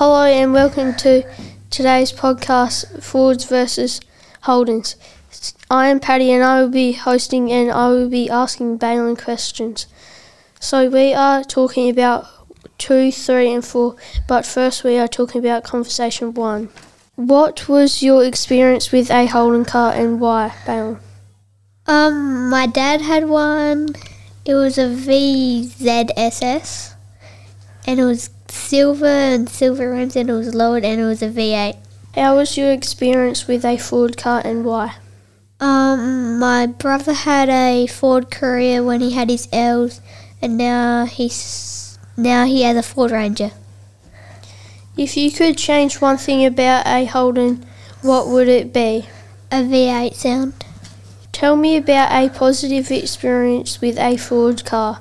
Hello and welcome to today's podcast, Fords versus Holdens. I am Patty and I will be hosting and I will be asking Balin questions. So we are talking about two, three, and four, but first we are talking about conversation one. What was your experience with a Holden car and why, Balin? Um, my dad had one. It was a VZSS, and it was silver and silver rims, and it was lowered, and it was a V8. How was your experience with a Ford car and why? Um, my brother had a Ford Courier when he had his L's, and now he's now he has a Ford Ranger. If you could change one thing about a Holden, what would it be? A V8 sound. Tell me about a positive experience with a Ford car.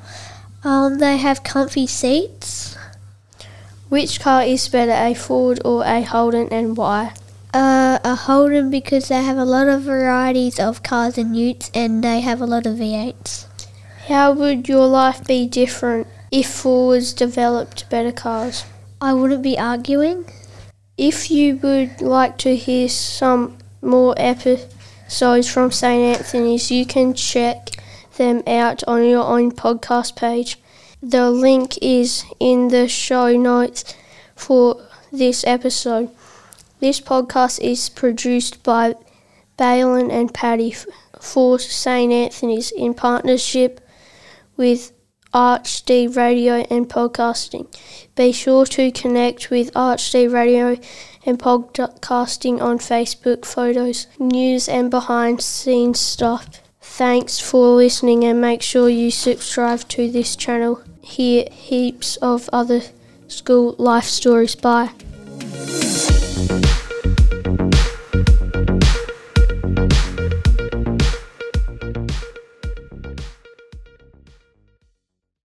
Um, they have comfy seats. Which car is better, a Ford or a Holden, and why? Uh, a Holden because they have a lot of varieties of cars and utes, and they have a lot of V8s. How would your life be different if Fords developed better cars? I wouldn't be arguing. If you would like to hear some more episodes from St. Anthony's, you can check them out on your own podcast page. The link is in the show notes for this episode. This podcast is produced by Balin and Patty for St. Anthony's in partnership with ArchD Radio and Podcasting. Be sure to connect with ArchD Radio and Podcasting on Facebook, photos, news, and behind scenes stuff. Thanks for listening and make sure you subscribe to this channel. Hear heaps of other school life stories. Bye.